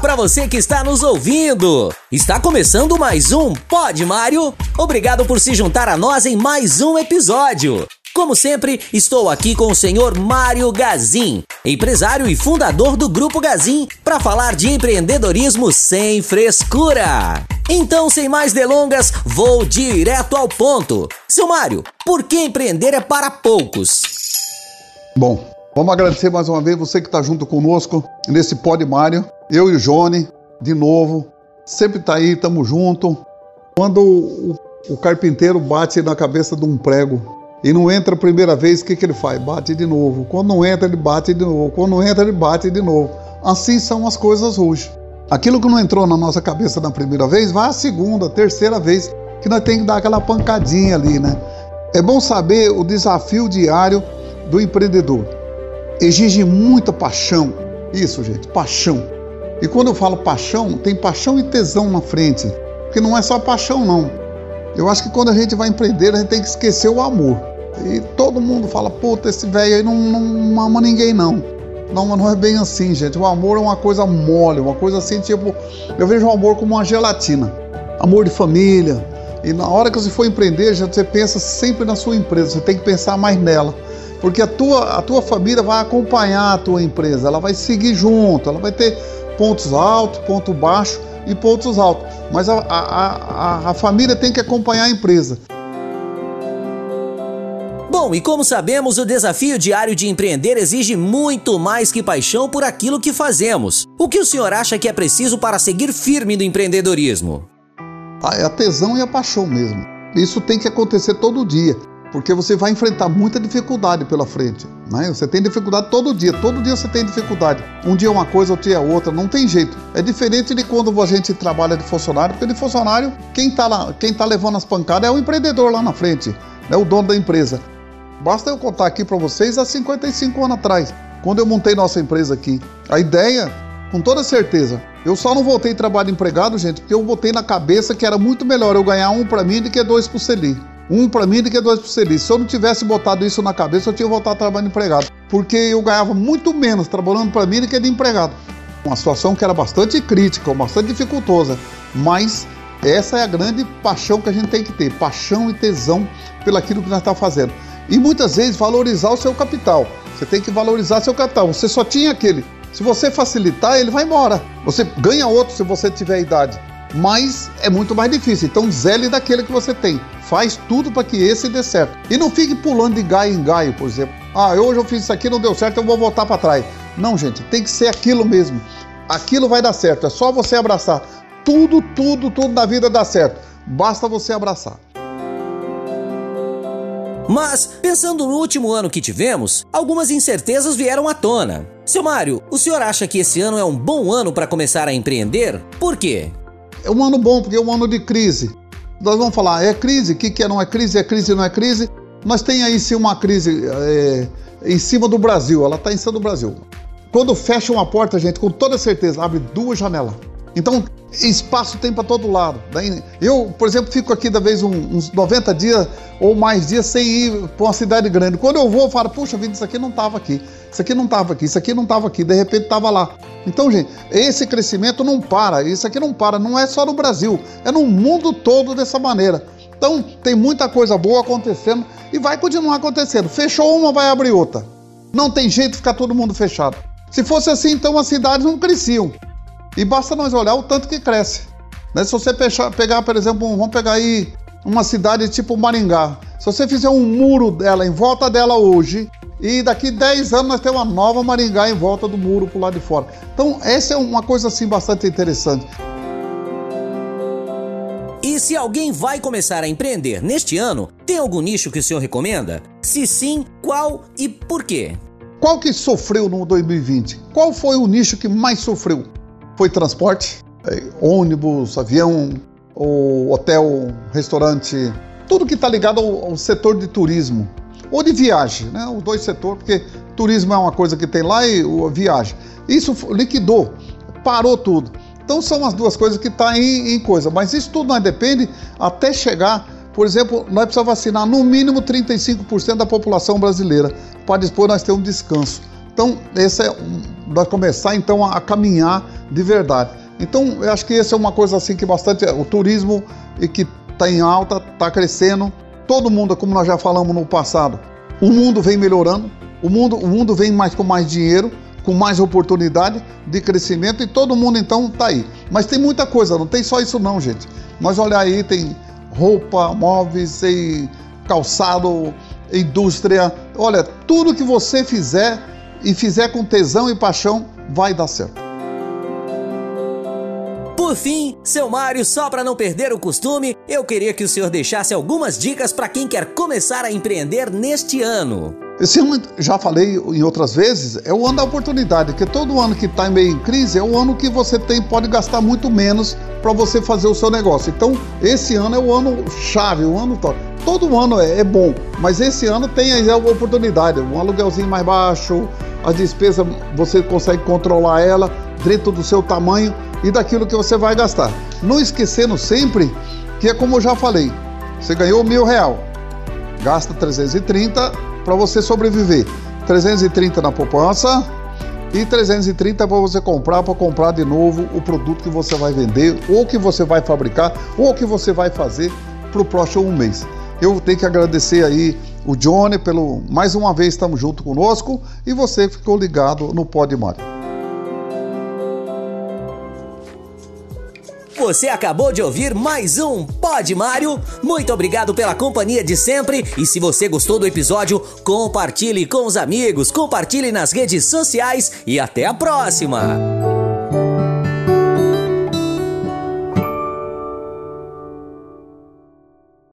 Para você que está nos ouvindo. Está começando mais um Pod Mário. Obrigado por se juntar a nós em mais um episódio. Como sempre, estou aqui com o senhor Mário Gazin, empresário e fundador do Grupo Gazin, para falar de empreendedorismo sem frescura. Então, sem mais delongas, vou direto ao ponto. Seu Mário, por que empreender é para poucos? Bom, vamos agradecer mais uma vez você que está junto conosco nesse Pod Mário. Eu e o Johnny, de novo, sempre tá aí, tamo junto. Quando o, o carpinteiro bate na cabeça de um prego e não entra a primeira vez, o que, que ele faz? Bate de novo. Quando não entra, ele bate de novo. Quando não entra, ele bate de novo. Assim são as coisas hoje. Aquilo que não entrou na nossa cabeça na primeira vez, vai a segunda, terceira vez, que nós temos que dar aquela pancadinha ali, né? É bom saber o desafio diário do empreendedor. Exige muita paixão. Isso, gente, paixão. E quando eu falo paixão, tem paixão e tesão na frente. Porque não é só paixão, não. Eu acho que quando a gente vai empreender, a gente tem que esquecer o amor. E todo mundo fala, puta, esse velho aí não, não ama ninguém, não. Não, não é bem assim, gente. O amor é uma coisa mole, uma coisa assim, tipo, eu vejo o amor como uma gelatina. Amor de família. E na hora que você for empreender, você pensa sempre na sua empresa, você tem que pensar mais nela. Porque a tua, a tua família vai acompanhar a tua empresa, ela vai seguir junto, ela vai ter pontos altos, ponto baixo e pontos altos. Mas a, a, a, a família tem que acompanhar a empresa. Bom, e como sabemos, o desafio diário de empreender exige muito mais que paixão por aquilo que fazemos. O que o senhor acha que é preciso para seguir firme no empreendedorismo? É a tesão e a paixão mesmo. Isso tem que acontecer todo dia porque você vai enfrentar muita dificuldade pela frente. Né? Você tem dificuldade todo dia, todo dia você tem dificuldade. Um dia é uma coisa, outro dia é outra, não tem jeito. É diferente de quando a gente trabalha de funcionário, porque de funcionário, quem está tá levando as pancadas é o empreendedor lá na frente, é o dono da empresa. Basta eu contar aqui para vocês há 55 anos atrás, quando eu montei nossa empresa aqui. A ideia, com toda certeza, eu só não voltei a trabalhar empregado, gente, porque eu botei na cabeça que era muito melhor eu ganhar um para mim do que dois para o Celi. Um para mim e que dois para o Se eu não tivesse botado isso na cabeça, eu tinha voltado a trabalhar empregado. Porque eu ganhava muito menos trabalhando para mim do que de empregado. Uma situação que era bastante crítica, bastante dificultosa. Mas essa é a grande paixão que a gente tem que ter. Paixão e tesão pelaquilo que nós estamos fazendo. E muitas vezes valorizar o seu capital. Você tem que valorizar seu capital. Você só tinha aquele. Se você facilitar, ele vai embora. Você ganha outro se você tiver idade. Mas é muito mais difícil. Então zele daquele que você tem. Faz tudo para que esse dê certo. E não fique pulando de gaio em gaio, por exemplo. Ah, hoje eu fiz isso aqui, não deu certo, eu vou voltar para trás. Não, gente, tem que ser aquilo mesmo. Aquilo vai dar certo. É só você abraçar. Tudo, tudo, tudo na vida dá certo. Basta você abraçar. Mas, pensando no último ano que tivemos, algumas incertezas vieram à tona. Seu Mário, o senhor acha que esse ano é um bom ano para começar a empreender? Por quê? É um ano bom, porque é um ano de crise nós vamos falar, é crise, o que, que é, não é crise, é crise, não é crise. Nós tem aí sim uma crise é, em cima do Brasil, ela está em cima do Brasil. Quando fecha uma porta, gente, com toda certeza, abre duas janelas. Então, espaço tem para todo lado. Eu, por exemplo, fico aqui da vez uns 90 dias ou mais dias sem ir para uma cidade grande. Quando eu vou, eu falo, puxa vida, isso aqui não estava aqui, isso aqui não estava aqui, isso aqui não estava aqui, de repente estava lá. Então, gente, esse crescimento não para, isso aqui não para, não é só no Brasil, é no mundo todo dessa maneira. Então, tem muita coisa boa acontecendo e vai continuar acontecendo. Fechou uma, vai abrir outra. Não tem jeito de ficar todo mundo fechado. Se fosse assim, então as cidades não cresciam. E basta nós olhar o tanto que cresce. Né? Se você pegar, por exemplo, vamos pegar aí uma cidade tipo Maringá. Se você fizer um muro dela em volta dela hoje, e daqui 10 anos nós temos uma nova Maringá em volta do muro pro lado de fora. Então, essa é uma coisa assim bastante interessante. E se alguém vai começar a empreender neste ano, tem algum nicho que o senhor recomenda? Se sim, qual e por quê? Qual que sofreu no 2020? Qual foi o nicho que mais sofreu? Foi transporte, é, ônibus, avião, o hotel, restaurante, tudo que está ligado ao, ao setor de turismo ou de viagem, né? Os dois setores, porque turismo é uma coisa que tem lá e o viagem. Isso liquidou, parou tudo. Então são as duas coisas que estão tá em, em, coisa. Mas isso tudo não depende até chegar, por exemplo, nós precisamos vacinar no mínimo 35% da população brasileira para depois nós ter um descanso. Então, esse é nós começar então a, caminhar de verdade. Então, eu acho que essa é uma coisa assim que bastante o turismo e que está em alta, está crescendo. Todo mundo, como nós já falamos no passado, o mundo vem melhorando, o mundo, o mundo vem mais com mais dinheiro, com mais oportunidade de crescimento e todo mundo então está aí. Mas tem muita coisa, não tem só isso não, gente. Mas olha aí, tem roupa, móveis, calçado, indústria. Olha, tudo que você fizer e fizer com tesão e paixão, vai dar certo. Por fim, seu Mário, só para não perder o costume, eu queria que o senhor deixasse algumas dicas para quem quer começar a empreender neste ano. Esse ano, já falei em outras vezes, é o ano da oportunidade, porque todo ano que está meio em crise é o ano que você tem pode gastar muito menos para você fazer o seu negócio. Então, esse ano é o ano chave, o ano top. Todo ano é, é bom, mas esse ano tem aí a oportunidade, um aluguelzinho mais baixo, a despesa você consegue controlar ela dentro do seu tamanho e daquilo que você vai gastar. Não esquecendo sempre que é como eu já falei, você ganhou mil real, gasta 330 para você sobreviver. 330 na poupança e 330 para você comprar, para comprar de novo o produto que você vai vender, ou que você vai fabricar, ou que você vai fazer para o próximo mês. Eu tenho que agradecer aí o Johnny pelo mais uma vez estamos junto conosco e você ficou ligado no Pode Mário. Você acabou de ouvir mais um Pod Mário. Muito obrigado pela companhia de sempre. E se você gostou do episódio, compartilhe com os amigos, compartilhe nas redes sociais e até a próxima.